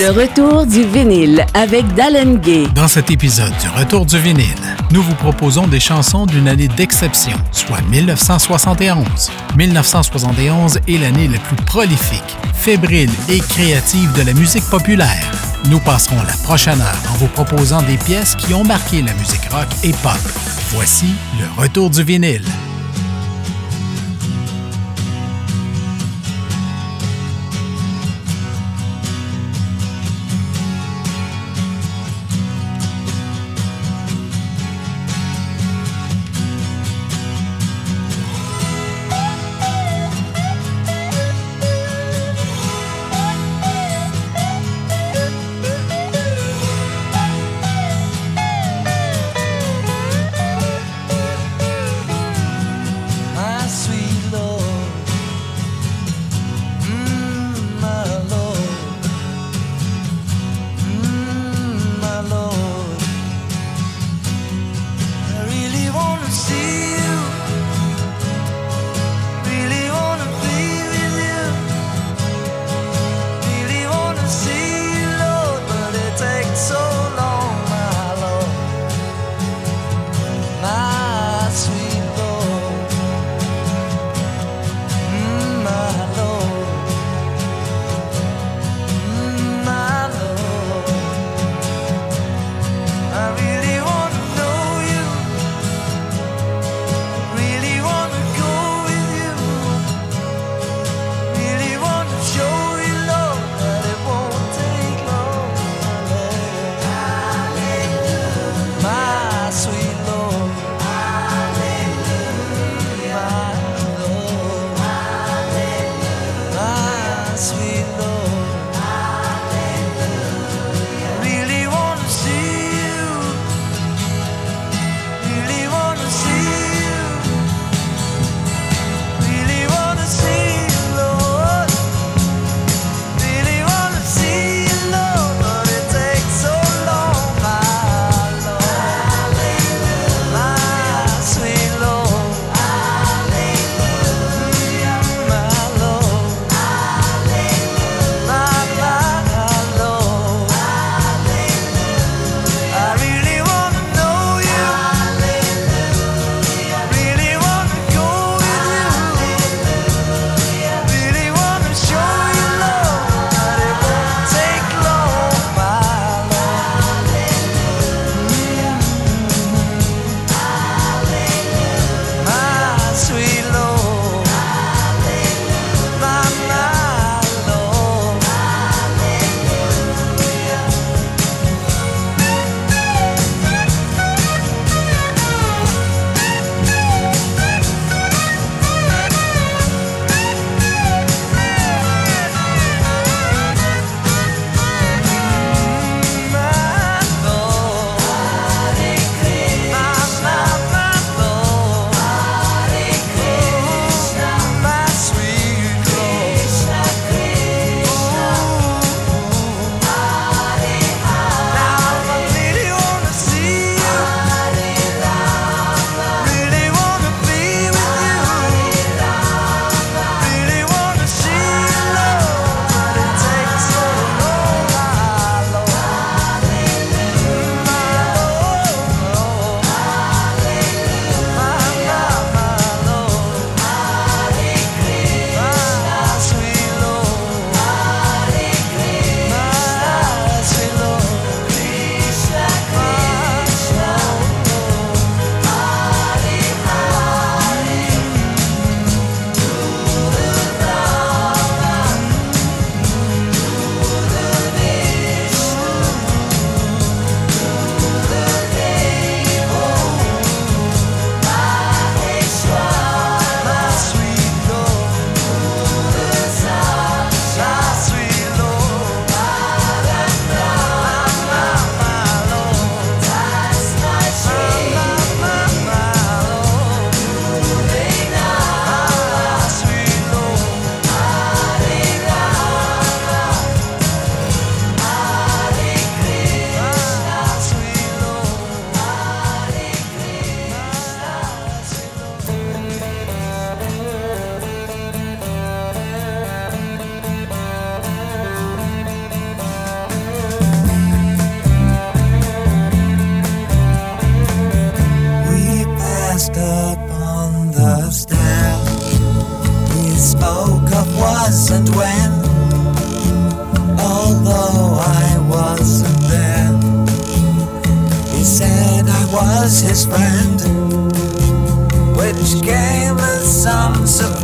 Le retour du vinyle avec Dallin Gay. Dans cet épisode du Retour du vinyle, nous vous proposons des chansons d'une année d'exception, soit 1971. 1971 est l'année la plus prolifique, fébrile et créative de la musique populaire. Nous passerons la prochaine heure en vous proposant des pièces qui ont marqué la musique rock et pop. Voici le Retour du vinyle.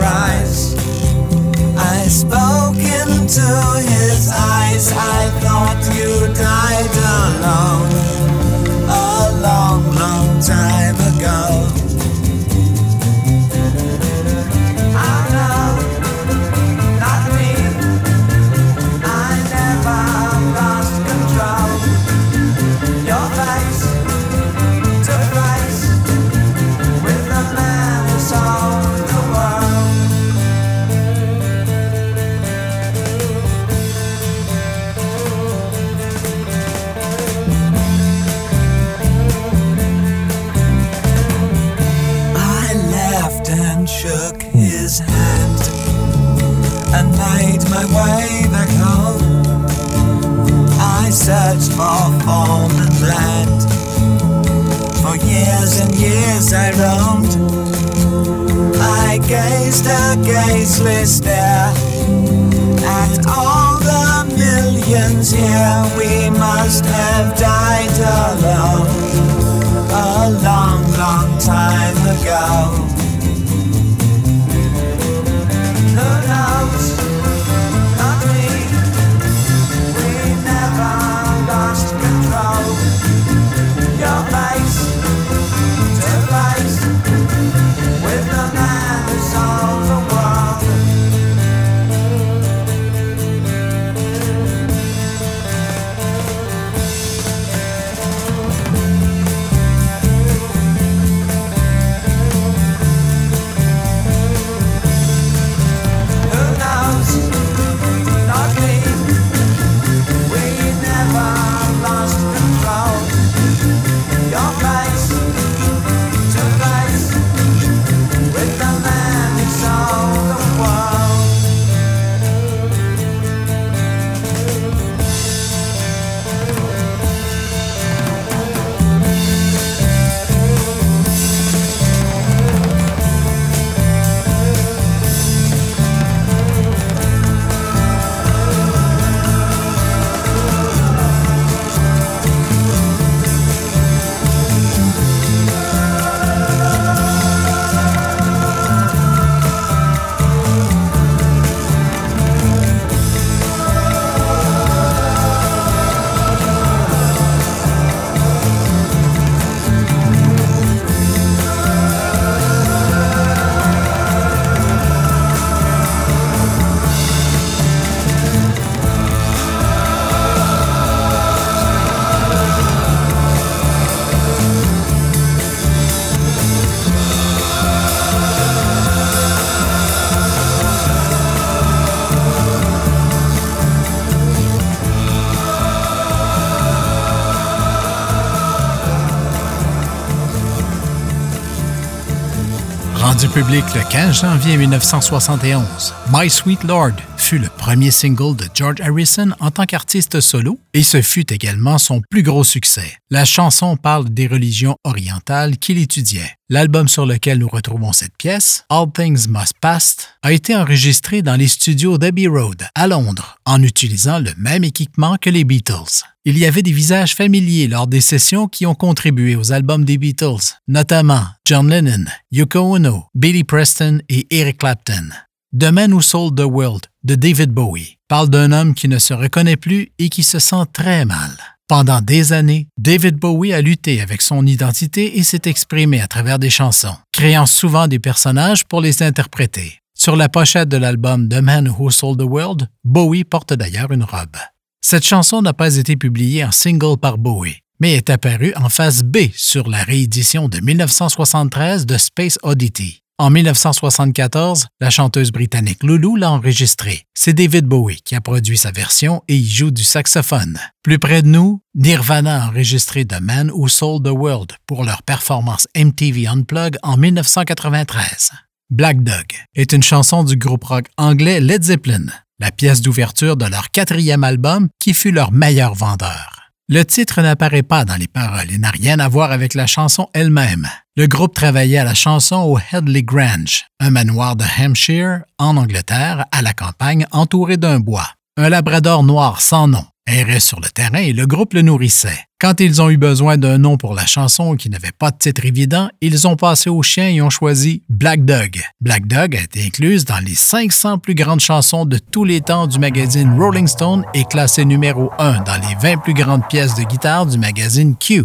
Surprise. I spoke into his eyes. I thought you died alone I roamed. I gazed a gazeless stare at all the millions here. We must have died alone a long, long time ago. Le 15 janvier 1971, My Sweet Lord fut le premier single de George Harrison en tant qu'artiste solo et ce fut également son plus gros succès. La chanson parle des religions orientales qu'il étudiait. L'album sur lequel nous retrouvons cette pièce, All Things Must Pass, a été enregistré dans les studios d'Abbey Road à Londres en utilisant le même équipement que les Beatles. Il y avait des visages familiers lors des sessions qui ont contribué aux albums des Beatles, notamment John Lennon, Yoko Ono, Billy Preston et Eric Clapton. The Man Who Sold the World de David Bowie parle d'un homme qui ne se reconnaît plus et qui se sent très mal. Pendant des années, David Bowie a lutté avec son identité et s'est exprimé à travers des chansons, créant souvent des personnages pour les interpréter. Sur la pochette de l'album The Man Who Sold the World, Bowie porte d'ailleurs une robe. Cette chanson n'a pas été publiée en single par Bowie, mais est apparue en face B sur la réédition de 1973 de Space Oddity. En 1974, la chanteuse britannique Lulu l'a enregistrée. C'est David Bowie qui a produit sa version et y joue du saxophone. Plus près de nous, Nirvana a enregistré The Man Who Sold the World pour leur performance MTV Unplugged en 1993. Black Dog est une chanson du groupe rock anglais Led Zeppelin, la pièce d'ouverture de leur quatrième album qui fut leur meilleur vendeur. Le titre n'apparaît pas dans les paroles et n'a rien à voir avec la chanson elle-même. Le groupe travaillait à la chanson au Headley Grange, un manoir de Hampshire, en Angleterre, à la campagne, entouré d'un bois. Un labrador noir sans nom errait sur le terrain et le groupe le nourrissait. Quand ils ont eu besoin d'un nom pour la chanson qui n'avait pas de titre évident, ils ont passé au chien et ont choisi Black Dog. Black Dog a été incluse dans les 500 plus grandes chansons de tous les temps du magazine Rolling Stone et classée numéro 1 dans les 20 plus grandes pièces de guitare du magazine Q.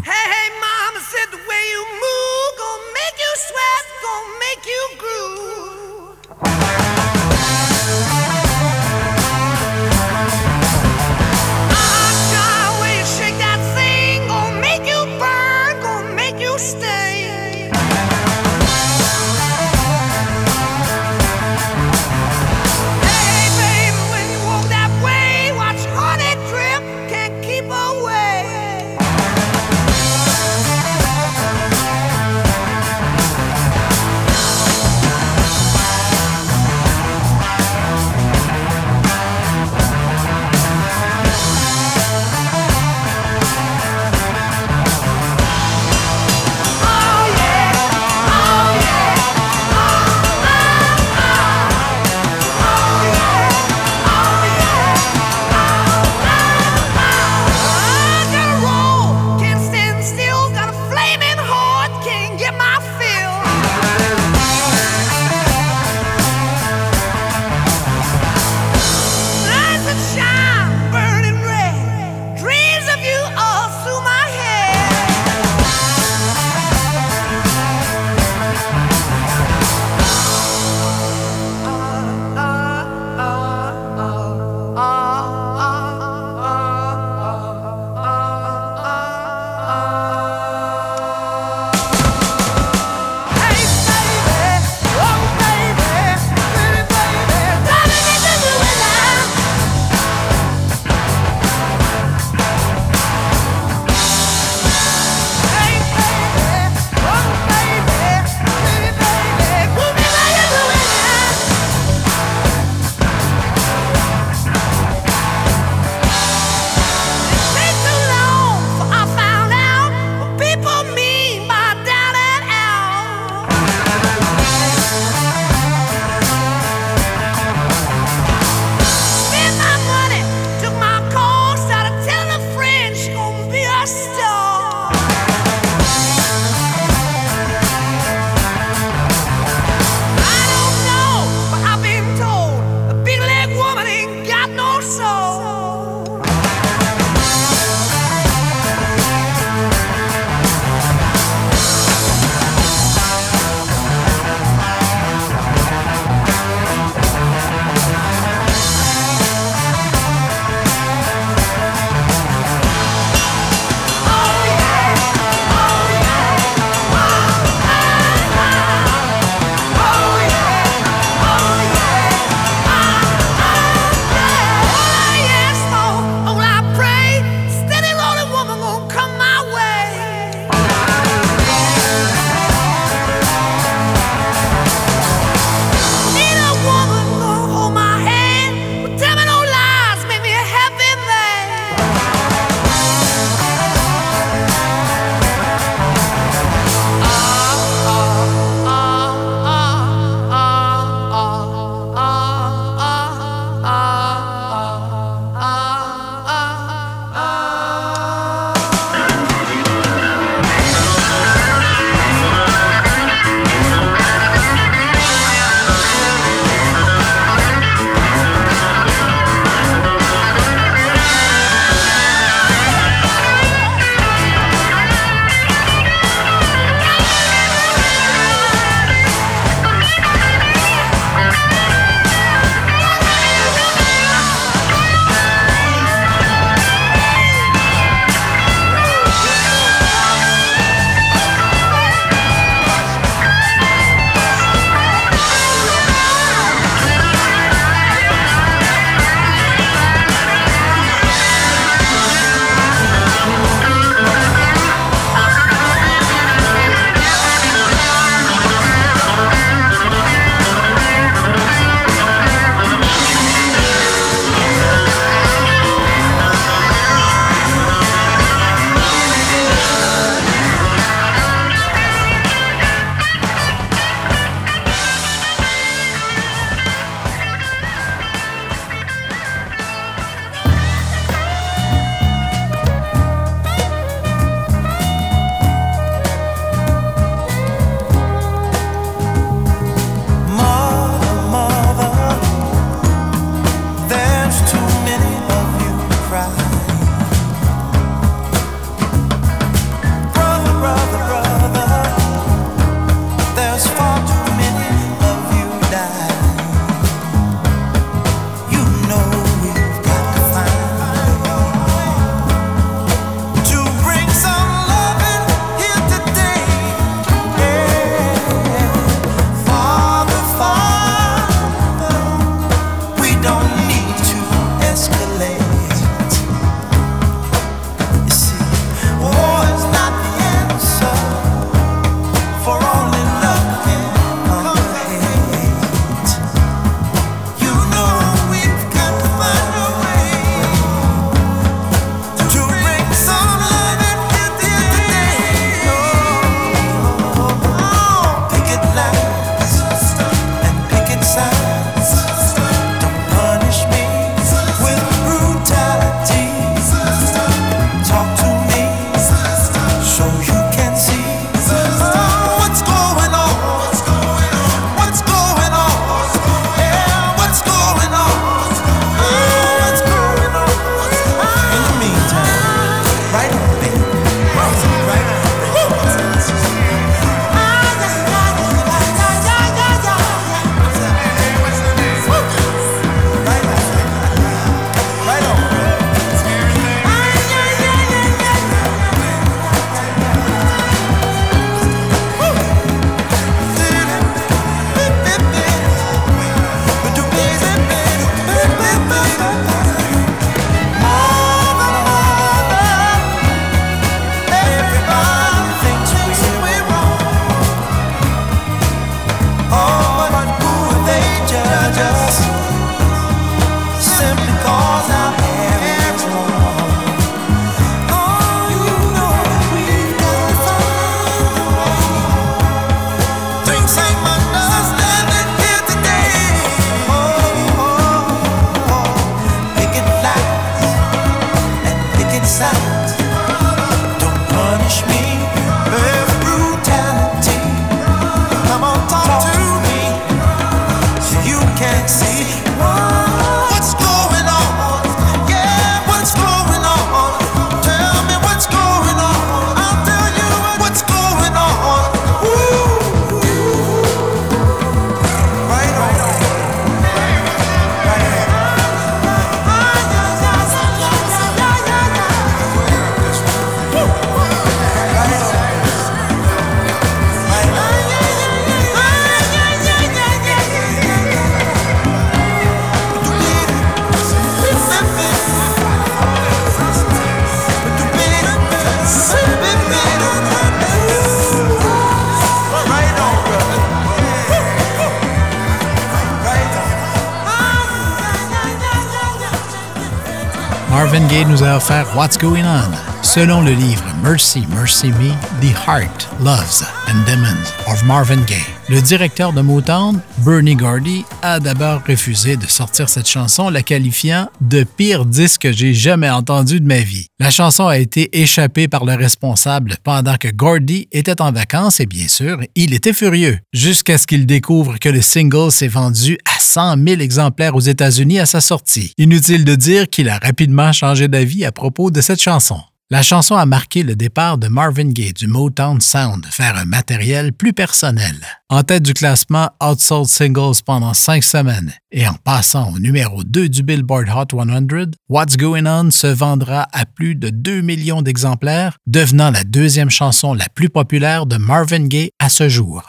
Marvin Gaye nous a offert What's Going On. Selon le livre Mercy, Mercy Me, The Heart, Loves and Demons of Marvin Gaye, le directeur de Motown, Bernie Gordy, a d'abord refusé de sortir cette chanson, la qualifiant de pire disque que j'ai jamais entendu de ma vie. La chanson a été échappée par le responsable pendant que Gordy était en vacances et bien sûr, il était furieux, jusqu'à ce qu'il découvre que le single s'est vendu à 100 000 exemplaires aux États-Unis à sa sortie. Inutile de dire qu'il a rapidement changé d'avis à propos de cette chanson. La chanson a marqué le départ de Marvin Gaye du Motown Sound vers un matériel plus personnel. En tête du classement Outsold Singles pendant cinq semaines et en passant au numéro 2 du Billboard Hot 100, What's Going On se vendra à plus de 2 millions d'exemplaires, devenant la deuxième chanson la plus populaire de Marvin Gaye à ce jour.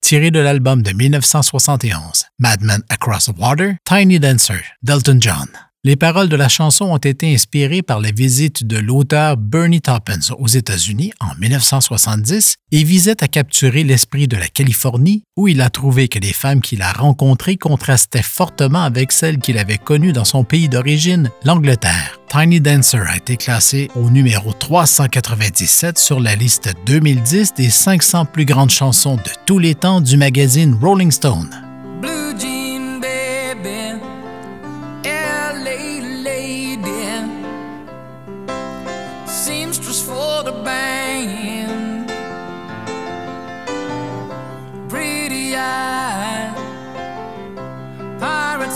Tiré de l'album de 1971, Madman Across the Water, Tiny Dancer, Delton John. Les paroles de la chanson ont été inspirées par la visite de l'auteur Bernie Taupin aux États-Unis en 1970 et visaient à capturer l'esprit de la Californie où il a trouvé que les femmes qu'il a rencontrées contrastaient fortement avec celles qu'il avait connues dans son pays d'origine, l'Angleterre. Tiny Dancer a été classé au numéro 397 sur la liste 2010 des 500 plus grandes chansons de tous les temps du magazine Rolling Stone.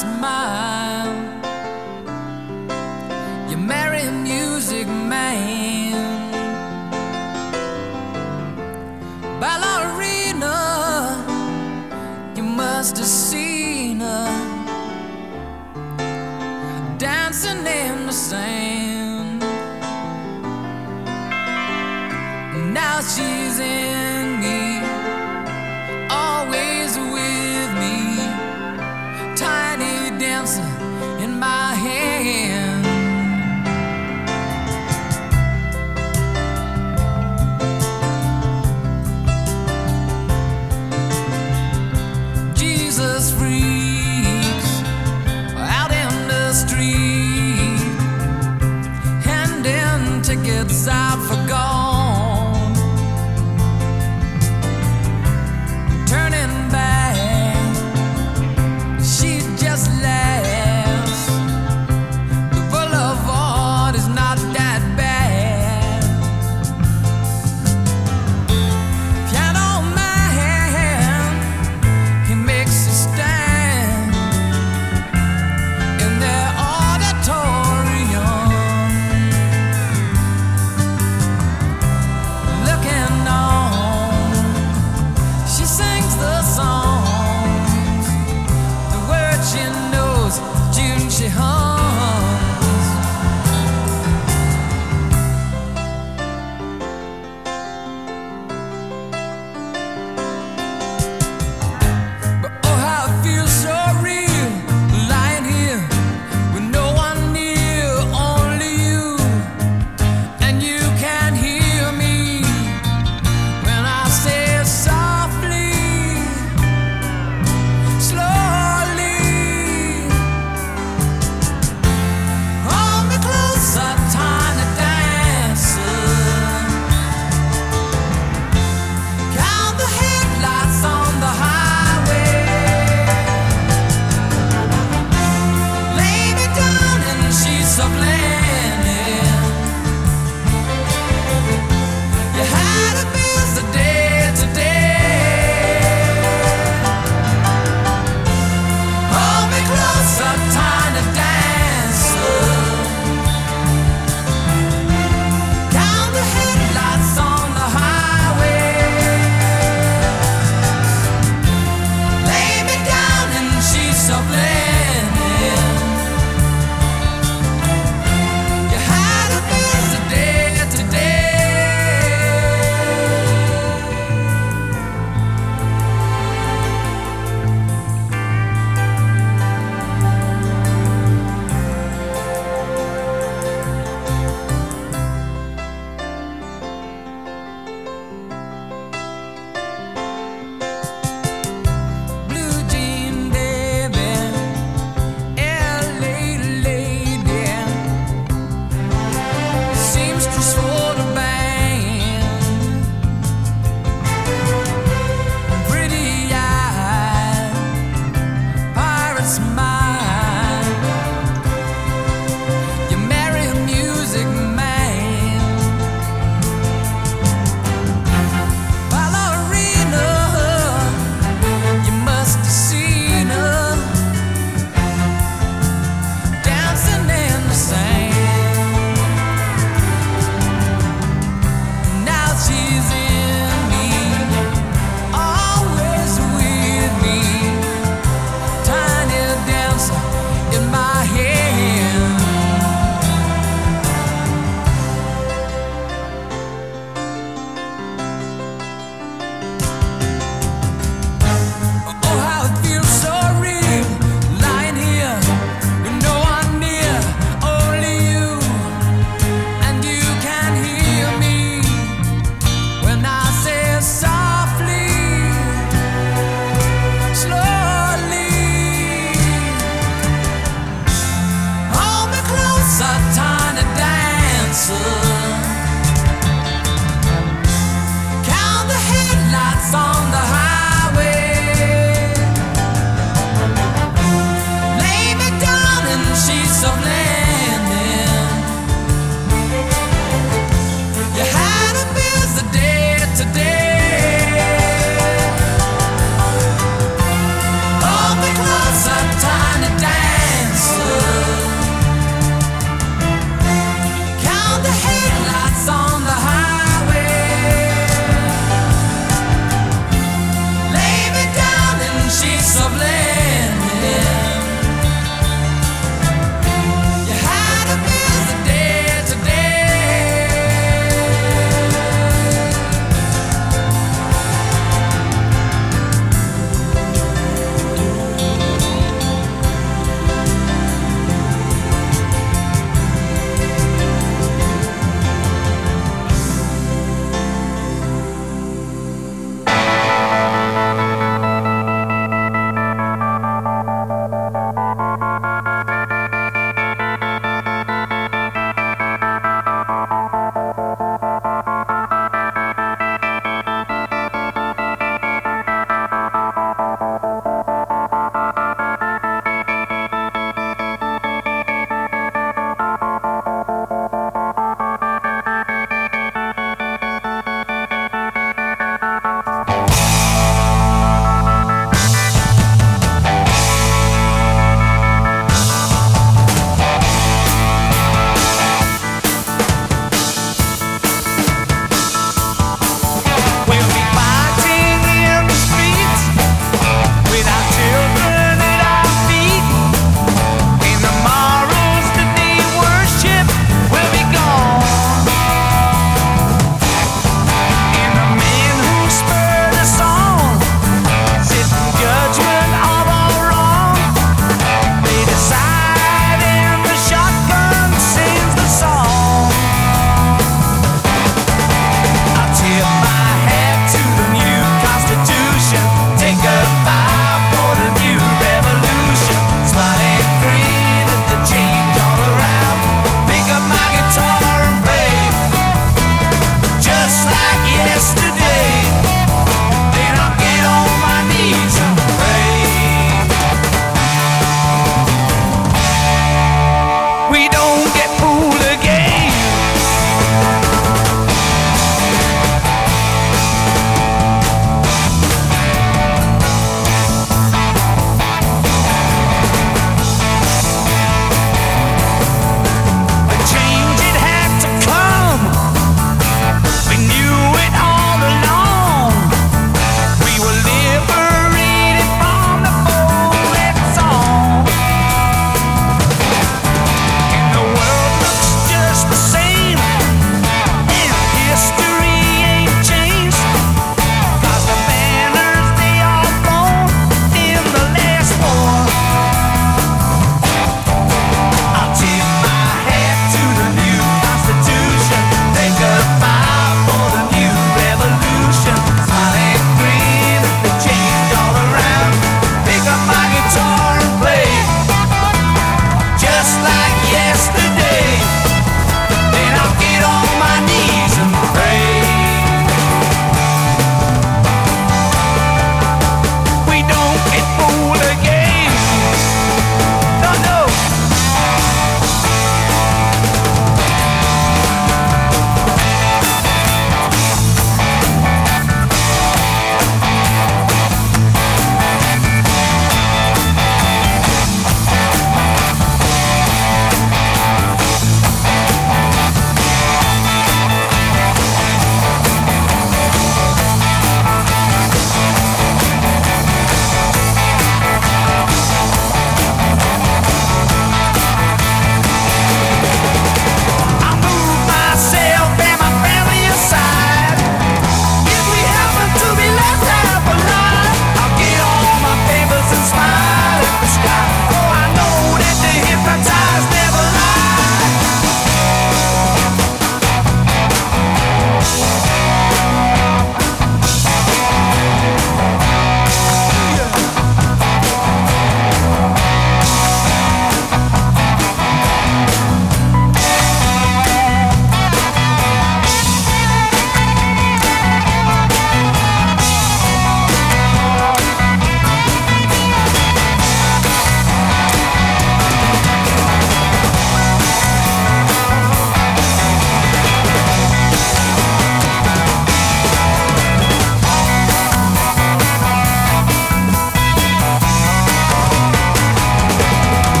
Smile. You marry a music man. Ballerina, you must have seen her dancing in the sand.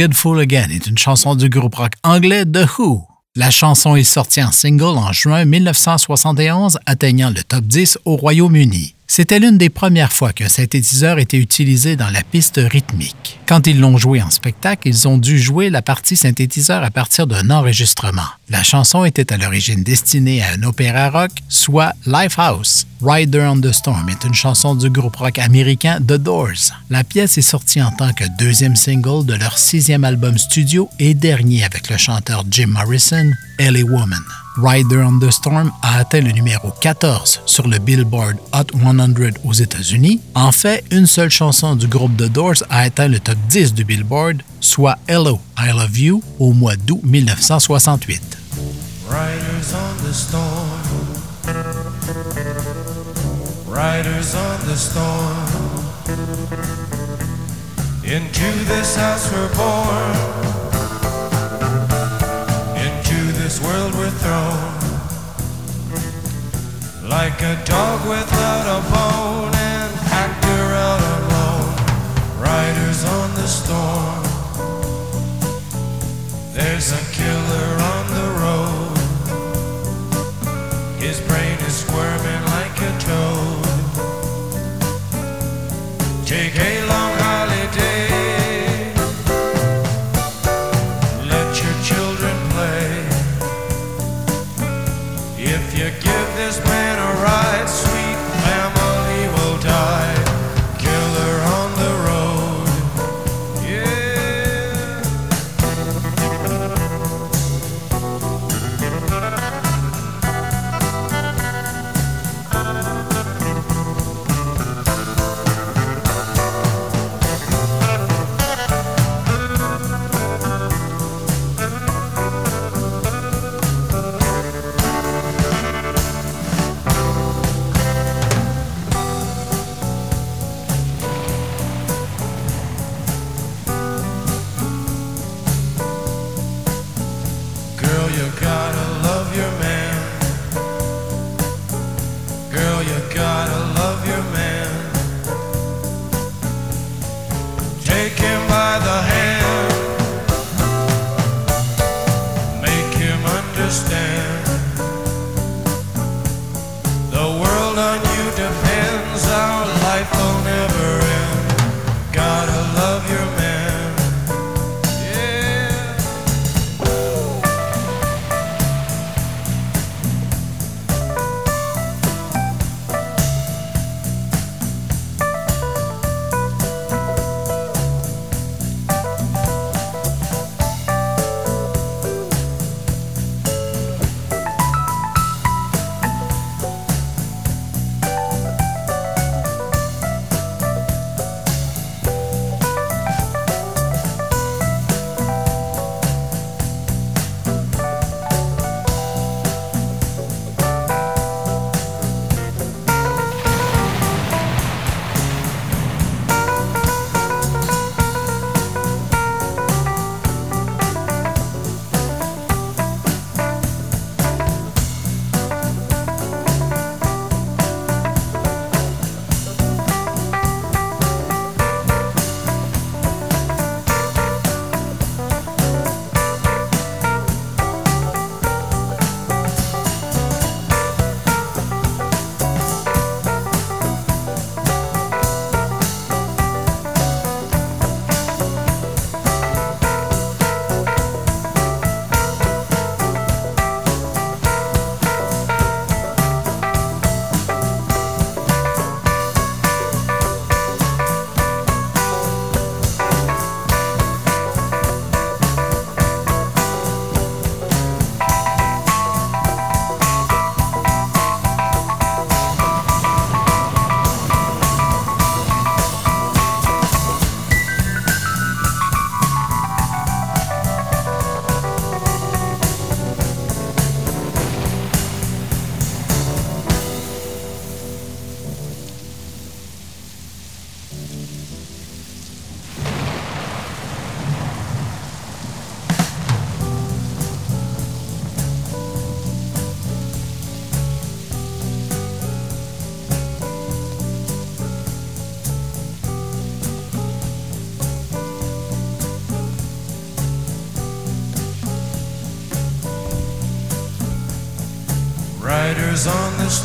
Get Full Again est une chanson du groupe rock anglais The Who. La chanson est sortie en single en juin 1971, atteignant le top 10 au Royaume-Uni. C'était l'une des premières fois qu'un synthétiseur était utilisé dans la piste rythmique. Quand ils l'ont joué en spectacle, ils ont dû jouer la partie synthétiseur à partir d'un enregistrement. La chanson était à l'origine destinée à un opéra rock, soit Lifehouse. Rider on the Storm est une chanson du groupe rock américain The Doors. La pièce est sortie en tant que deuxième single de leur sixième album studio et dernier avec le chanteur Jim Morrison, LA Woman. Rider on the Storm a atteint le numéro 14 sur le Billboard Hot 100 aux États-Unis. En fait, une seule chanson du groupe The Doors a atteint le top 10 du Billboard, soit Hello, I Love You, au mois d'août 1968. Riders on the storm. Riders on the storm. Into this house we're born. Like a dog without a bone and actor out alone riders on the storm. There's a killer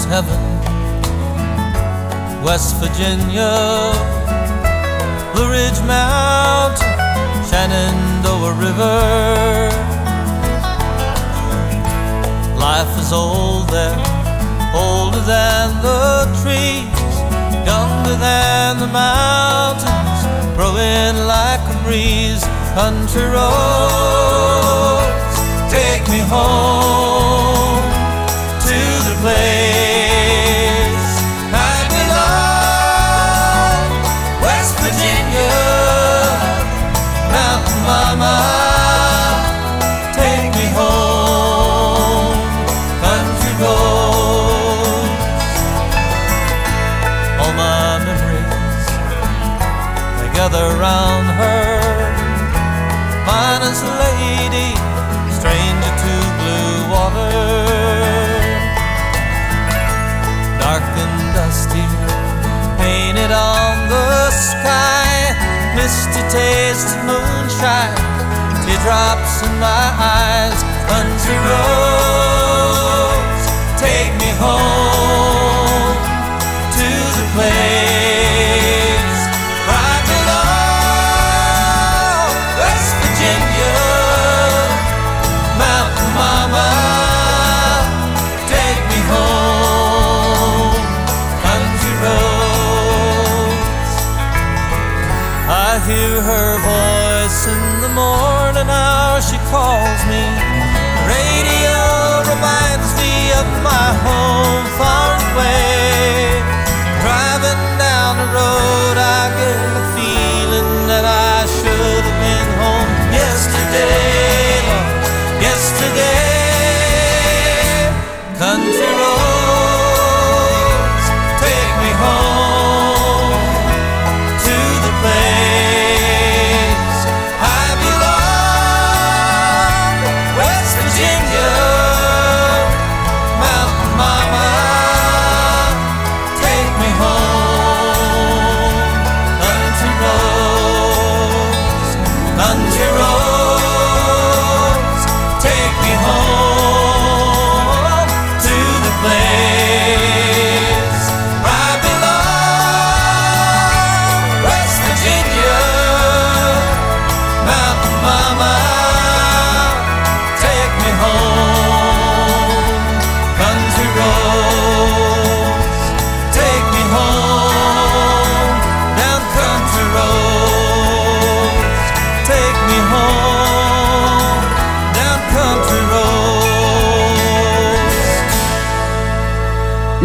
Heaven. West Virginia, Blue Ridge Mountain, Shenandoah River. Life is old there, older than the trees, younger than the mountains, growing like a breeze. Country roads, take me home to the place gather round her. Finest lady, stranger to blue water dark and dusty, painted on the sky. Misty taste moonshine, teardrops in my eyes. Country roads, take me home to the place calls me. Radio reminds me of my home far away.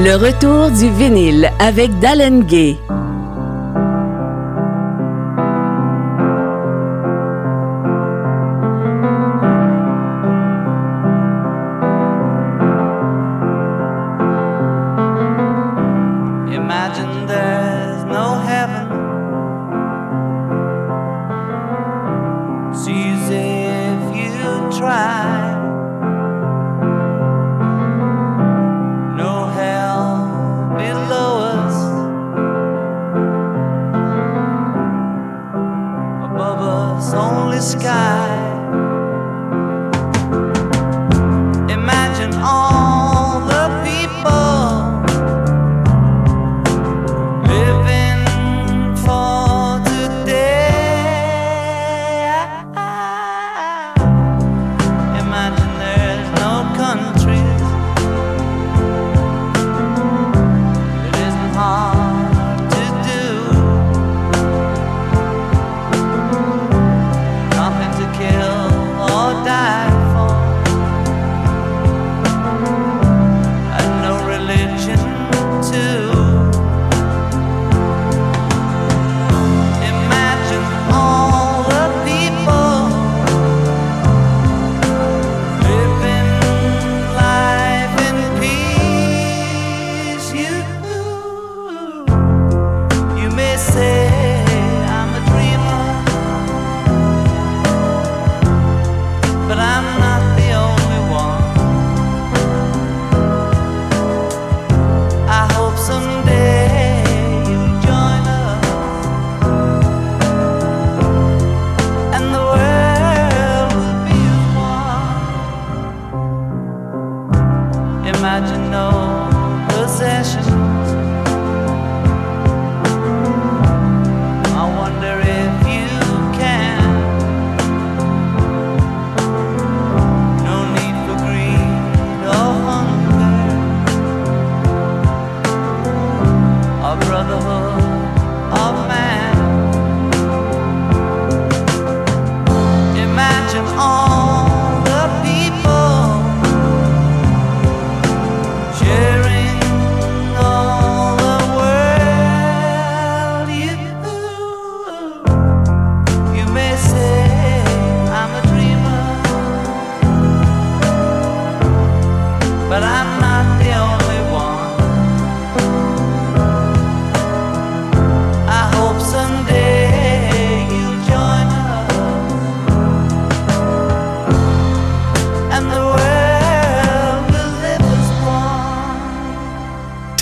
Le retour du vinyle avec Dallin Gay.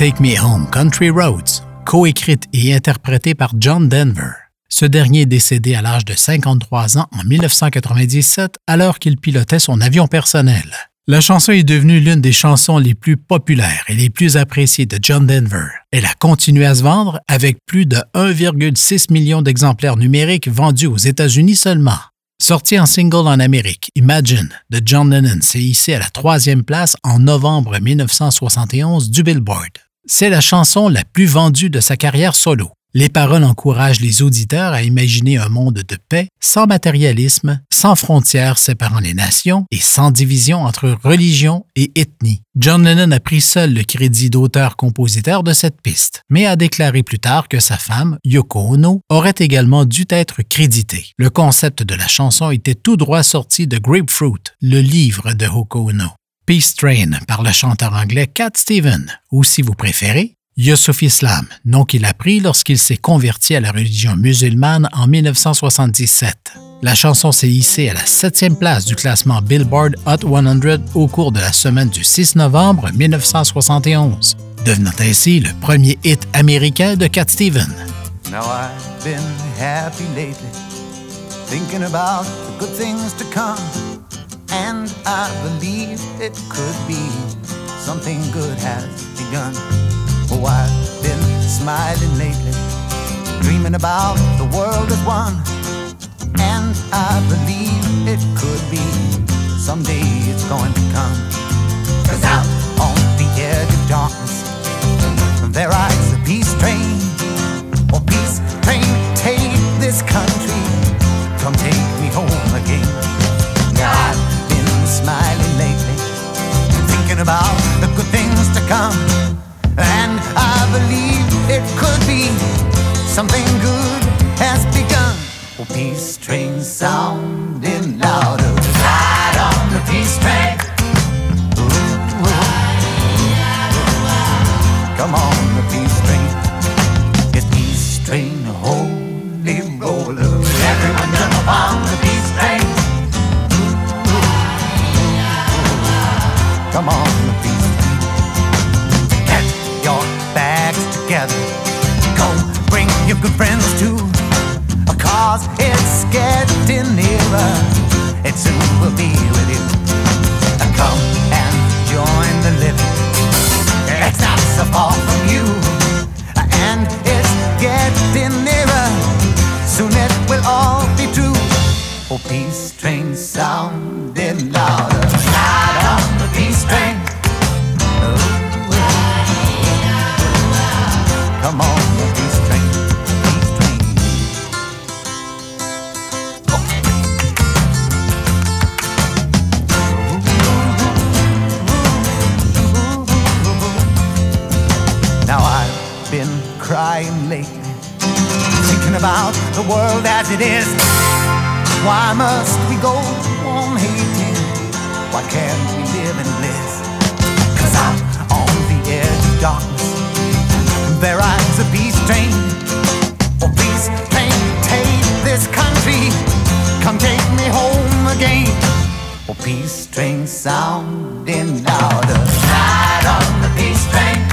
Take Me Home Country Roads, coécrite et interprétée par John Denver. Ce dernier est décédé à l'âge de 53 ans en 1997 alors qu'il pilotait son avion personnel. La chanson est devenue l'une des chansons les plus populaires et les plus appréciées de John Denver. Elle a continué à se vendre avec plus de 1,6 million d'exemplaires numériques vendus aux États-Unis seulement. Sorti en single en Amérique, Imagine de John Lennon s'est hissé à la troisième place en novembre 1971 du Billboard. C'est la chanson la plus vendue de sa carrière solo. Les paroles encouragent les auditeurs à imaginer un monde de paix, sans matérialisme, sans frontières séparant les nations et sans division entre religion et ethnie. John Lennon a pris seul le crédit d'auteur-compositeur de cette piste, mais a déclaré plus tard que sa femme, Yoko Ono, aurait également dû être créditée. Le concept de la chanson était tout droit sorti de Grapefruit, le livre de Yoko Ono. Peace Train par le chanteur anglais Cat Steven, ou si vous préférez, Yusuf Islam, nom qu'il a pris lorsqu'il s'est converti à la religion musulmane en 1977. La chanson s'est hissée à la septième place du classement Billboard Hot 100 au cours de la semaine du 6 novembre 1971, devenant ainsi le premier hit américain de Cat Steven. Now I've been happy lately, thinking about the good things to come. And I believe it could be something good has begun. Oh, I've been smiling lately, dreaming about the world as one. And I believe it could be someday it's going to come. Cause out on the edge of darkness, there rides the peace train. Oh, peace train, take this country. Come take me home again. I've about the good things to come. And I believe it could be something good has begun. Oh, peace train sounding louder. Ride on the peace train. Ooh, Come on, will be with you. Why can't we live in bliss? Cause out on the edge of darkness, there rides a peace train. Oh, peace train, take this country. Come take me home again. Oh, peace train sounding louder. Ride on the peace train.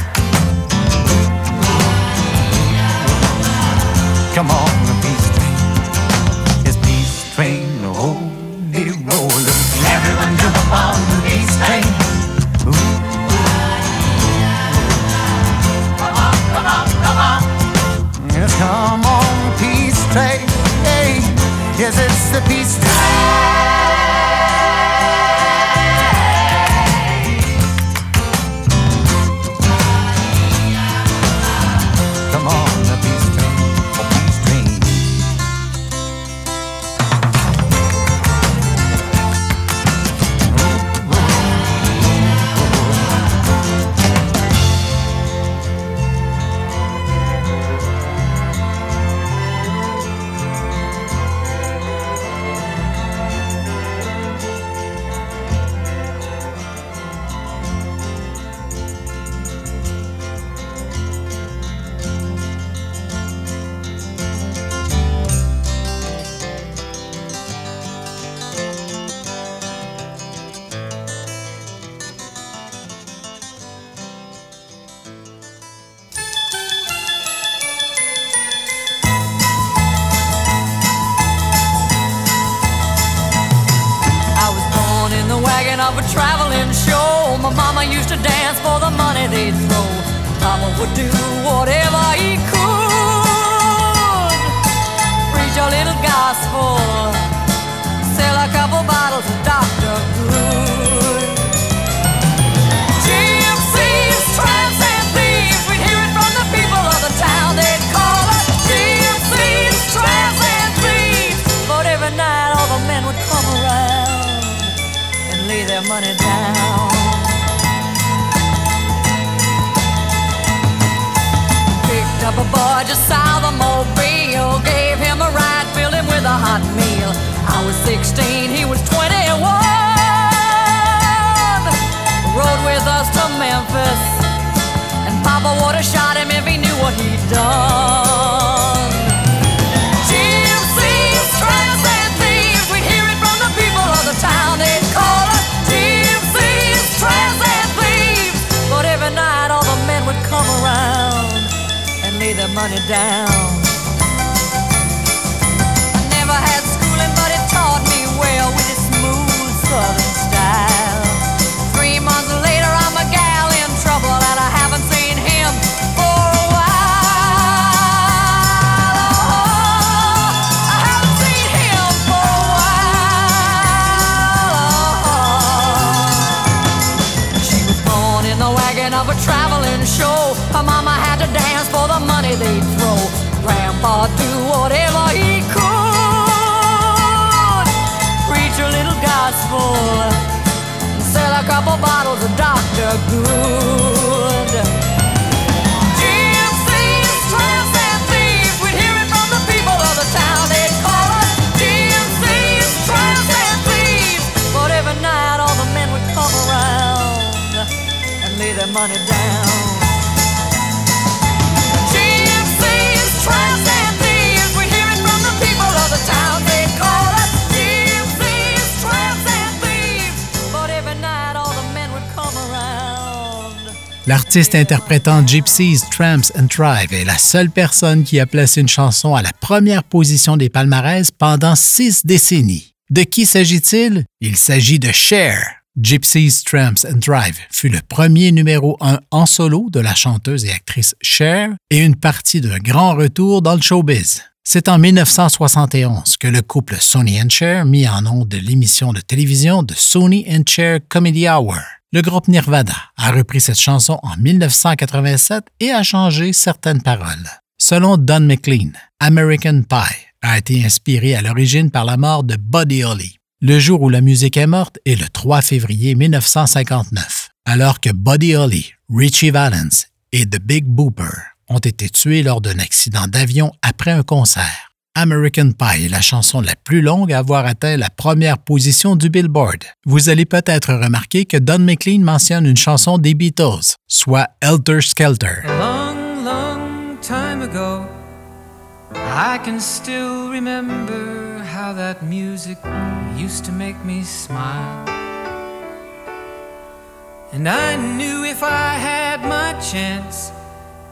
Of Mobile, gave him a ride, filled him with a hot meal. I was 16, he was 21. Rode with us to Memphis, and Papa would have shot him if he knew what he'd done. Money down. I never had schooling, but it taught me well with its smooth southern style. Three months later, I'm a gal in trouble, and I haven't seen him for a while. Oh, I haven't seen him for a while. Oh, She was born in the wagon of a traveling show. Her mama to dance for the money they'd throw. Grandpa do whatever he could. Preach a little gospel. Sell a couple bottles of Dr. Good. And thieves, we'd hear it from the people of the town. They'd call us and thieves. But every night all the men would come around and lay their money down. L'artiste interprétant Gypsies, Tramps and Tribe est la seule personne qui a placé une chanson à la première position des palmarès pendant six décennies. De qui s'agit-il? Il s'agit de Cher. Gypsies, Tramps and Drive fut le premier numéro 1 en solo de la chanteuse et actrice Cher et une partie d'un grand retour dans le showbiz. C'est en 1971 que le couple Sony and Cher mit en onde l'émission de télévision de Sony and Cher Comedy Hour. Le groupe Nirvana a repris cette chanson en 1987 et a changé certaines paroles. Selon Don McLean, American Pie a été inspiré à l'origine par la mort de Buddy Holly. Le jour où la musique est morte est le 3 février 1959, alors que Buddy Holly, Richie Valens et The Big Booper ont été tués lors d'un accident d'avion après un concert. American Pie est la chanson la plus longue à avoir atteint la première position du Billboard. Vous allez peut-être remarquer que Don McLean mentionne une chanson des Beatles, soit Elter Skelter. And I knew if I had my chance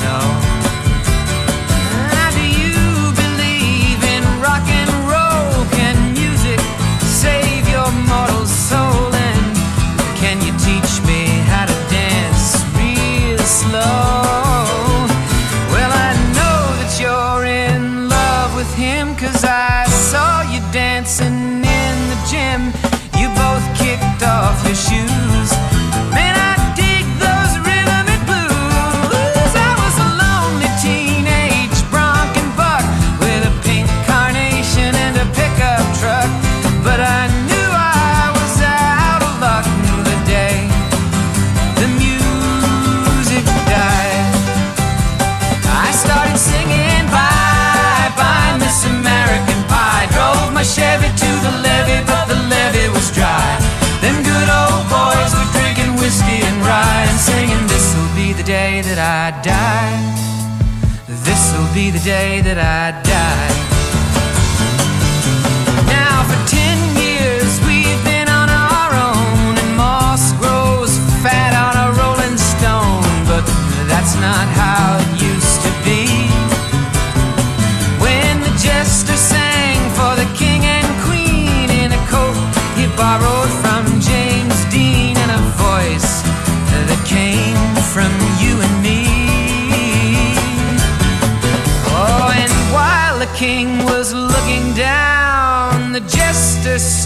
myself the day that I die.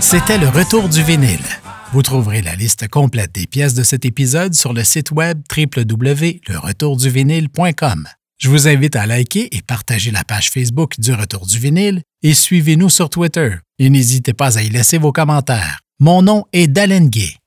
C'était le retour du vinyle. Vous trouverez la liste complète des pièces de cet épisode sur le site web www.leretourduvinyle.com. Je vous invite à liker et partager la page Facebook du Retour du vinyle et suivez-nous sur Twitter. Et n'hésitez pas à y laisser vos commentaires. Mon nom est Dalen Gay.